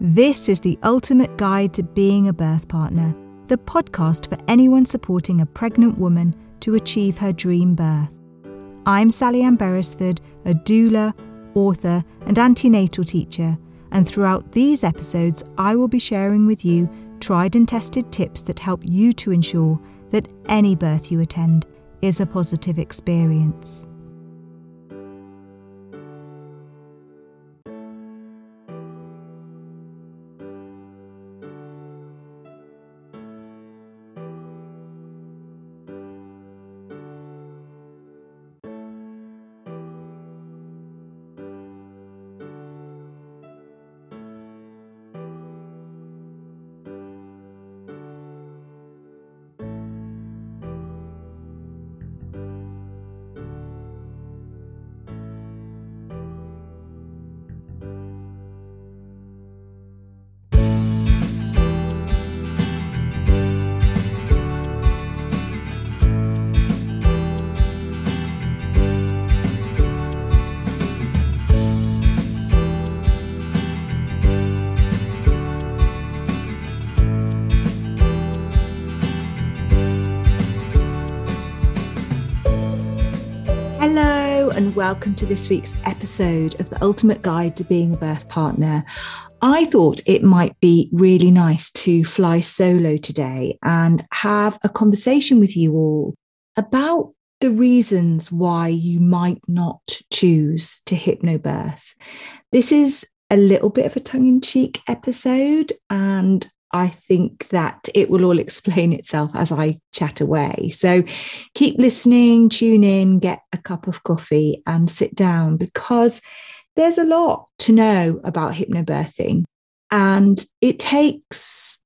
This is the ultimate guide to being a birth partner, the podcast for anyone supporting a pregnant woman to achieve her dream birth. I'm Sallyann Beresford, a doula, author, and antenatal teacher, and throughout these episodes, I will be sharing with you tried and tested tips that help you to ensure that any birth you attend is a positive experience. And welcome to this week's episode of the Ultimate Guide to Being a Birth Partner. I thought it might be really nice to fly solo today and have a conversation with you all about the reasons why you might not choose to hypnobirth. This is a little bit of a tongue in cheek episode, and I think that it will all explain itself as I chat away. So keep listening, tune in, get a cup of coffee, and sit down because there's a lot to know about hypnobirthing. And it takes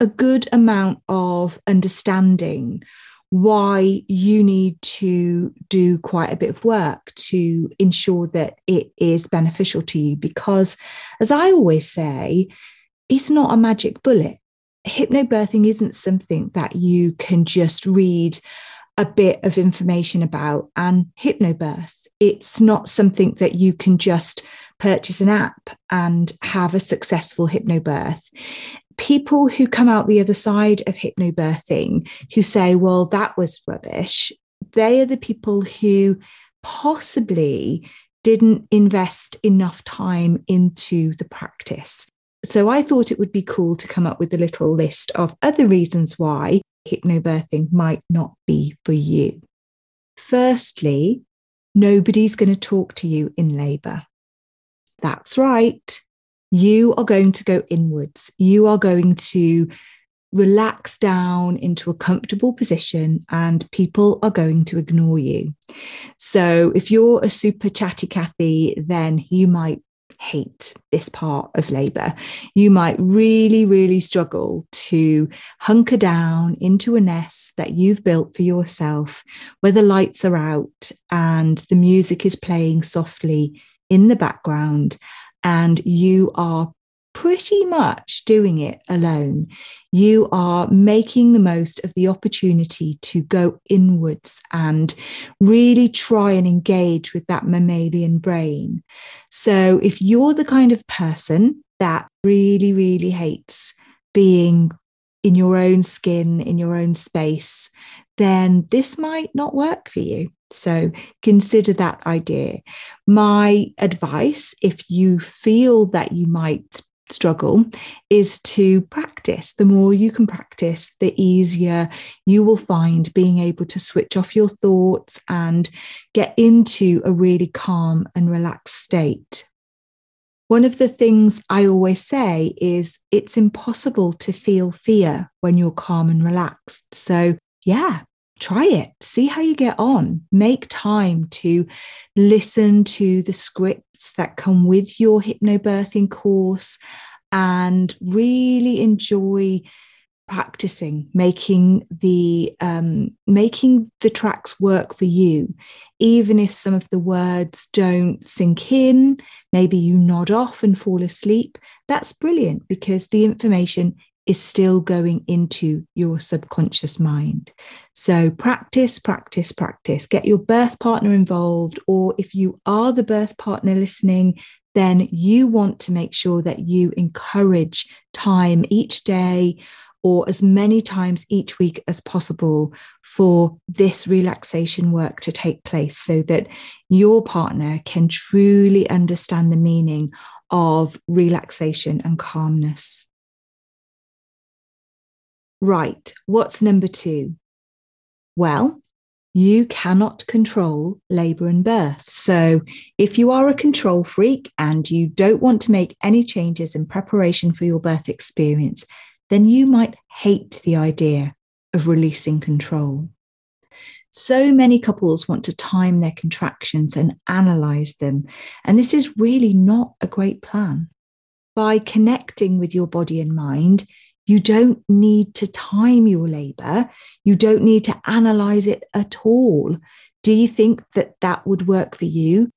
a good amount of understanding why you need to do quite a bit of work to ensure that it is beneficial to you. Because, as I always say, it's not a magic bullet. Hypnobirthing isn't something that you can just read a bit of information about and hypnobirth. It's not something that you can just purchase an app and have a successful hypnobirth. People who come out the other side of hypnobirthing who say, well, that was rubbish, they are the people who possibly didn't invest enough time into the practice. So I thought it would be cool to come up with a little list of other reasons why hypnobirthing might not be for you. Firstly, nobody's going to talk to you in labour. That's right. You are going to go inwards. You are going to relax down into a comfortable position and people are going to ignore you. So if you're a super chatty Cathy, then you might hate this part of labour. You might really, really struggle to hunker down into a nest that you've built for yourself, where the lights are out and the music is playing softly in the background, and you are pretty much doing it alone. You are making the most of the opportunity to go inwards and really try and engage with that mammalian brain. So, if you're the kind of person that really, really hates being in your own skin, in your own space, then this might not work for you. So consider that idea. My advice, if you feel that you might struggle is to practice. The more you can practice, the easier you will find being able to switch off your thoughts and get into a really calm and relaxed state. One of the things I always say is it's impossible to feel fear when you're calm and relaxed. So, yeah, try it, see how you get on. Make time to listen to the scripts that come with your hypnobirthing course and really enjoy practicing making the um, making the tracks work for you even if some of the words don't sink in maybe you nod off and fall asleep that's brilliant because the information is still going into your subconscious mind. So practice, practice, practice. Get your birth partner involved, or if you are the birth partner listening, then you want to make sure that you encourage time each day or as many times each week as possible for this relaxation work to take place so that your partner can truly understand the meaning of relaxation and calmness. Right, what's number two? Well, you cannot control labor and birth. So, if you are a control freak and you don't want to make any changes in preparation for your birth experience, then you might hate the idea of releasing control. So many couples want to time their contractions and analyze them. And this is really not a great plan. By connecting with your body and mind, you don't need to time your labor. You don't need to analyze it at all. Do you think that that would work for you?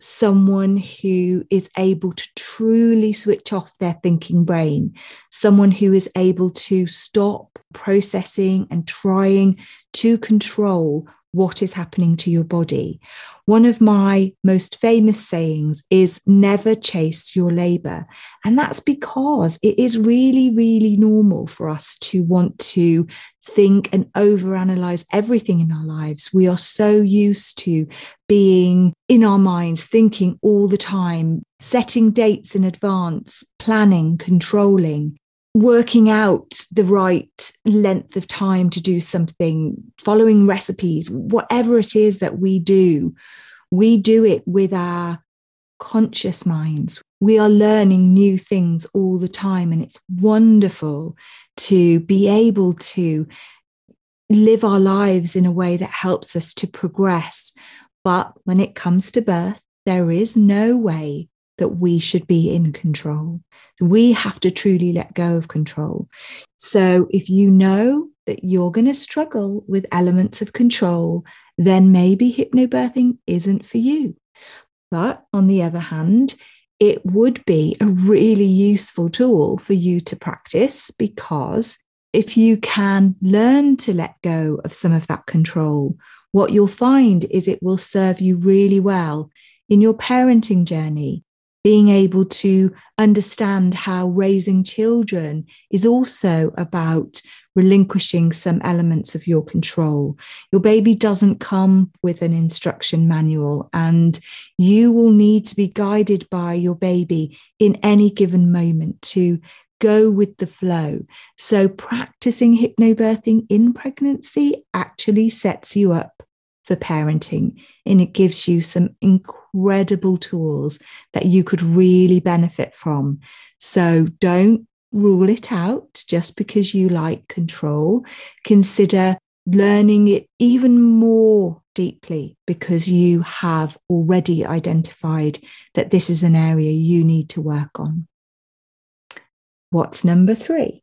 Someone who is able to truly switch off their thinking brain, someone who is able to stop processing and trying to control what is happening to your body. One of my most famous sayings is never chase your labor. And that's because it is really, really normal for us to want to think and overanalyze everything in our lives. We are so used to being in our minds, thinking all the time, setting dates in advance, planning, controlling working out the right length of time to do something, following recipes, whatever it is that we do, we do it with our conscious minds. We are learning new things all the time, and it's wonderful to be able to live our lives in a way that helps us to progress. But when it comes to birth, there is no way that we should be in control. We have to truly let go of control. So if you know that you're going to struggle with elements of control, then maybe hypnobirthing isn't for you. But on the other hand, it would be a really useful tool for you to practice because if you can learn to let go of some of that control, what you'll find is it will serve you really well in your parenting journey, being able to understand how raising children is also about relinquishing some elements of your control. Your baby doesn't come with an instruction manual, and you will need to be guided by your baby in any given moment to go with the flow. So, practicing hypnobirthing in pregnancy actually sets you up for parenting and it gives you some incredible tools that you could really benefit from. So don't rule it out just because you like control. Consider learning it even more deeply because you have already identified that this is an area you need to work on. What's number three?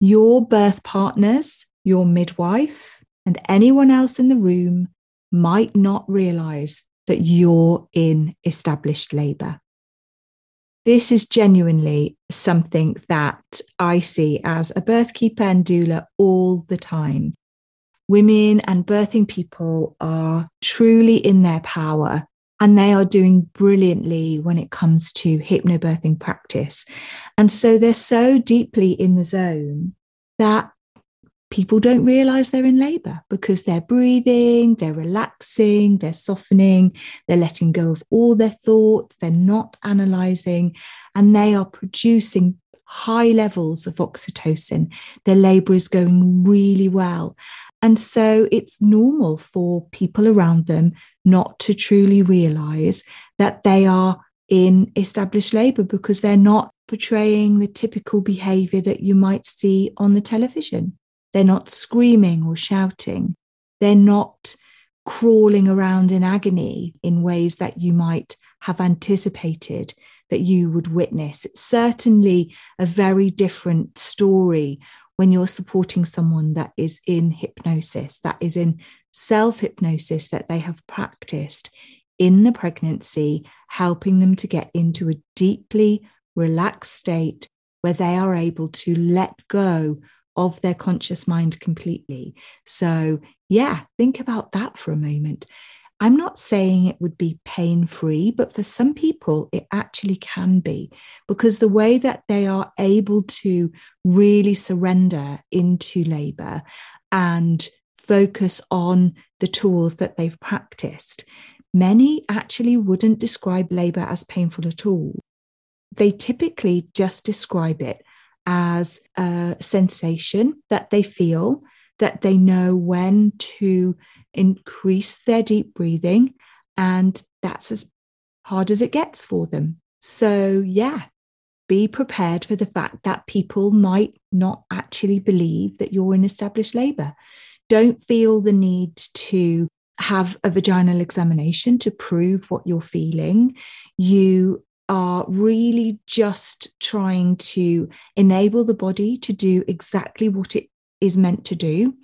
Your birth partners, your midwife, and anyone else in the room might not realize that you're in established labor. This is genuinely something that I see as a birth keeper and doula all the time. Women and birthing people are truly in their power and they are doing brilliantly when it comes to hypnobirthing practice. And so they're so deeply in the zone that people don't realize they're in labor because they're breathing, they're relaxing, they're softening, they're letting go of all their thoughts, they're not analyzing, and they are producing high levels of oxytocin. Their labor is going really well. And so it's normal for people around them not to truly realize that they are in established labor because they're not portraying the typical behavior that you might see on the television. They're not screaming or shouting. They're not crawling around in agony in ways that you might have anticipated that you would witness. It's certainly a very different story when you're supporting someone that is in hypnosis, that is in self hypnosis that they have practiced in the pregnancy, helping them to get into a deeply relaxed state where they are able to let go of their conscious mind completely. So, yeah, think about that for a moment. I'm not saying it would be pain free, but for some people, it actually can be because the way that they are able to really surrender into labor and focus on the tools that they've practiced, many actually wouldn't describe labor as painful at all. They typically just describe it as a sensation that they feel that they know when to increase their deep breathing. And that's as hard as it gets for them. So, yeah, be prepared for the fact that people might not actually believe that you're in established labor. Don't feel the need to have a vaginal examination to prove what you're feeling. You are really just trying to enable the body to do exactly what it is meant to do.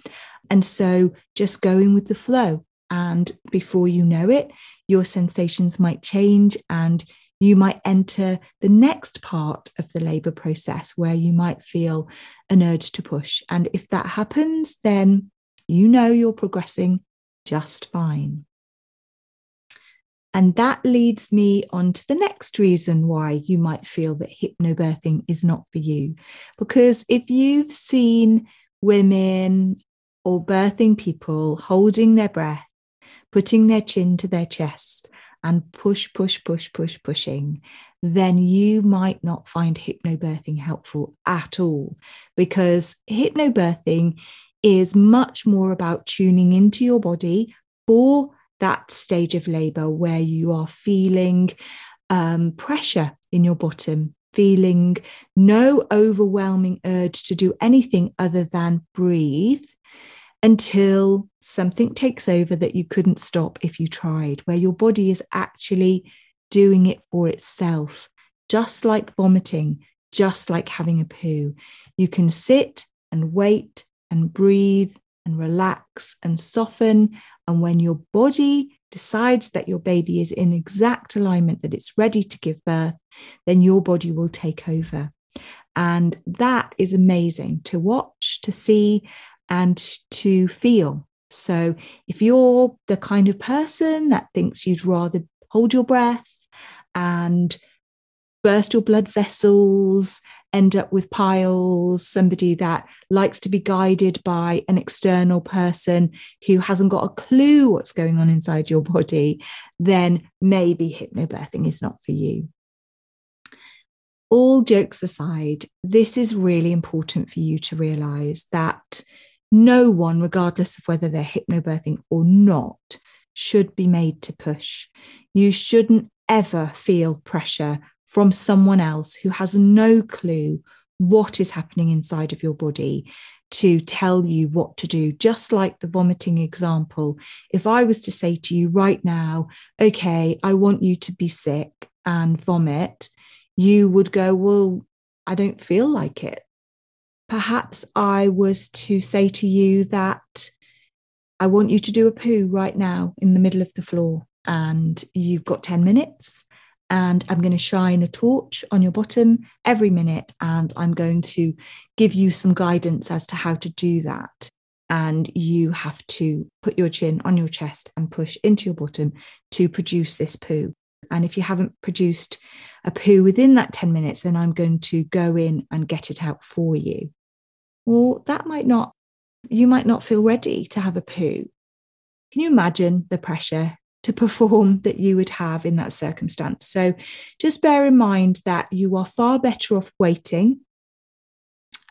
And so just going with the flow. And before you know it, your sensations might change and you might enter the next part of the labor process where you might feel an urge to push. And if that happens, then you know you're progressing just fine. And that leads me on to the next reason why you might feel that hypnobirthing is not for you. Because if you've seen women or birthing people holding their breath, putting their chin to their chest, and push, push, push, push, pushing, then you might not find hypnobirthing helpful at all because hypnobirthing is much more about tuning into your body for that stage of labor where you are feeling um, pressure in your bottom, feeling no overwhelming urge to do anything other than breathe until something takes over that you couldn't stop if you tried, where your body is actually doing it for itself, just like vomiting, just like having a poo. You can sit and wait and breathe and relax and soften. And when your body decides that your baby is in exact alignment, that it's ready to give birth, then your body will take over. And that is amazing to watch, to see, and to feel. So if you're the kind of person that thinks you'd rather hold your breath and burst your blood vessels end up with piles, somebody that likes to be guided by an external person who hasn't got a clue what's going on inside your body, then maybe hypnobirthing is not for you. All jokes aside, this is really important for you to realize that no one, regardless of whether they're hypnobirthing or not, should be made to push. You shouldn't ever feel pressure from someone else who has no clue what is happening inside of your body to tell you what to do. Just like the vomiting example, if I was to say to you right now, okay, I want you to be sick and vomit, you would go, well, I don't feel like it. Perhaps I was to say to you that I want you to do a poo right now in the middle of the floor and you've got 10 minutes and I'm going to shine a torch on your bottom every minute and I'm going to give you some guidance as to how to do that. And you have to put your chin on your chest and push into your bottom to produce this poo. And if you haven't produced a poo within that 10 minutes, then I'm going to go in and get it out for you. Well, that might not, you might not feel ready to have a poo. Can you imagine the pressure to perform that you would have in that circumstance. So just bear in mind that you are far better off waiting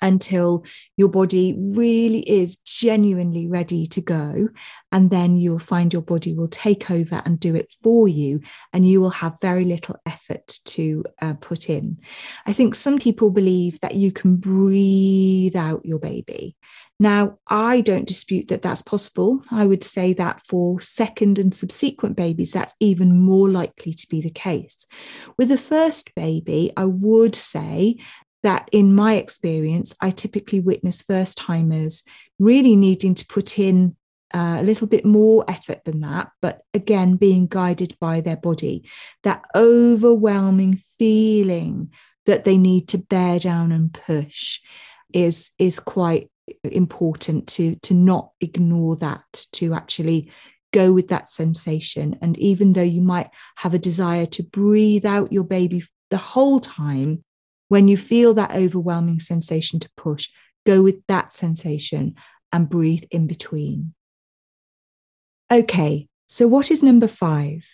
until your body really is genuinely ready to go. And then you'll find your body will take over and do it for you, and you will have very little effort to uh, put in. I think some people believe that you can breathe out your baby. Now, I don't dispute that that's possible. I would say that for second and subsequent babies, that's even more likely to be the case. With the first baby, I would say that in my experience, I typically witness first timers really needing to put in uh, a little bit more effort than that, but again, being guided by their body. That overwhelming feeling that they need to bear down and push is, is quite important to, to not ignore that, to actually go with that sensation. And even though you might have a desire to breathe out your baby the whole time, when you feel that overwhelming sensation to push, go with that sensation and breathe in between. Okay, so what is number five?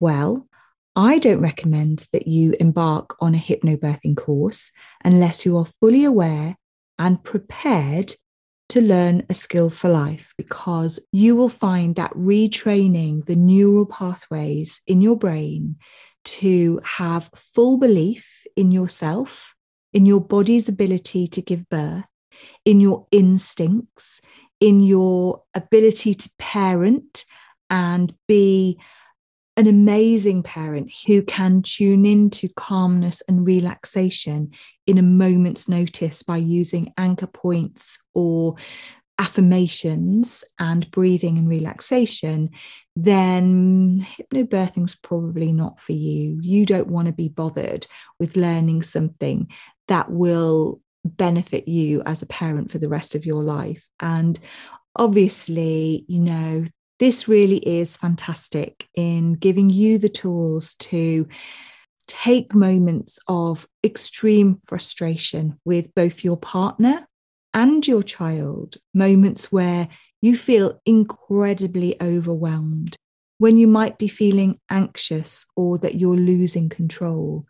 Well, I don't recommend that you embark on a hypnobirthing course unless you are fully aware and prepared to learn a skill for life because you will find that retraining the neural pathways in your brain to have full belief in yourself, in your body's ability to give birth, in your instincts, in your ability to parent and be an amazing parent who can tune into calmness and relaxation in a moment's notice by using anchor points or affirmations and breathing and relaxation, then hypnobirthing's probably not for you. You don't want to be bothered with learning something that will benefit you as a parent for the rest of your life. And obviously, you know, this really is fantastic in giving you the tools to take moments of extreme frustration with both your partner and your child, moments where you feel incredibly overwhelmed, when you might be feeling anxious or that you're losing control.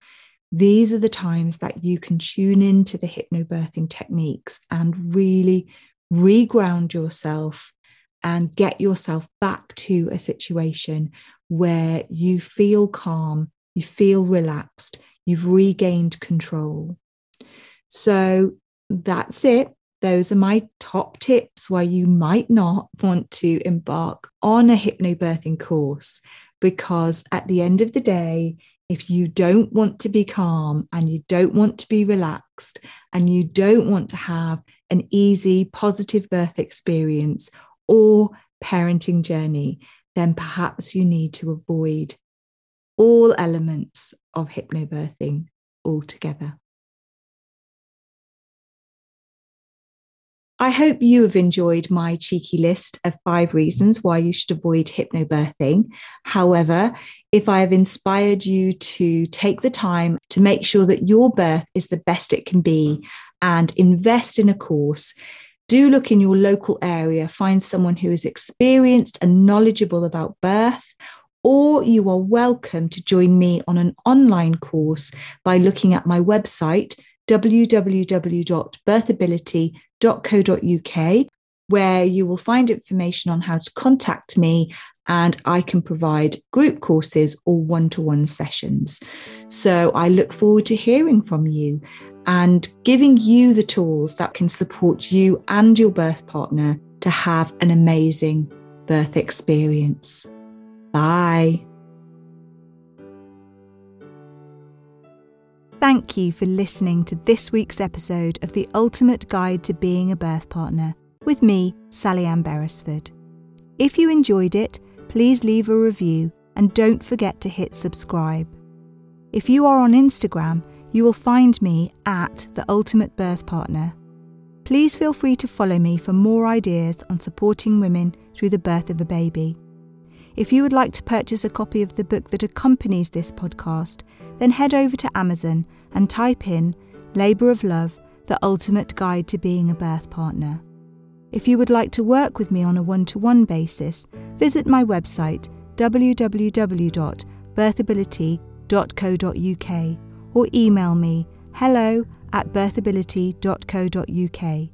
These are the times that you can tune into the hypnobirthing techniques and really reground yourself and get yourself back to a situation where you feel calm, you feel relaxed, you've regained control. So that's it. Those are my top tips why you might not want to embark on a hypnobirthing course. Because at the end of the day, if you don't want to be calm and you don't want to be relaxed and you don't want to have an easy, positive birth experience or parenting journey, then perhaps you need to avoid all elements of hypnobirthing altogether. I hope you have enjoyed my cheeky list of five reasons why you should avoid hypnobirthing. However, if I have inspired you to take the time to make sure that your birth is the best it can be and invest in a course, do look in your local area, find someone who is experienced and knowledgeable about birth, or you are welcome to join me on an online course by looking at my website, www.birthability.co.uk, where you will find information on how to contact me and I can provide group courses or one to one sessions. So I look forward to hearing from you and giving you the tools that can support you and your birth partner to have an amazing birth experience. Bye. Thank you for listening to this week's episode of The Ultimate Guide to Being a Birth Partner with me, Sallyann Beresford. If you enjoyed it, please leave a review and don't forget to hit subscribe. If you are on Instagram, you will find me at The Ultimate Birth Partner. Please feel free to follow me for more ideas on supporting women through the birth of a baby. If you would like to purchase a copy of the book that accompanies this podcast, then head over to Amazon and type in Labour of Love The Ultimate Guide to Being a Birth Partner. If you would like to work with me on a one to one basis, visit my website www.birthability.co.uk or email me hello at birthability.co.uk.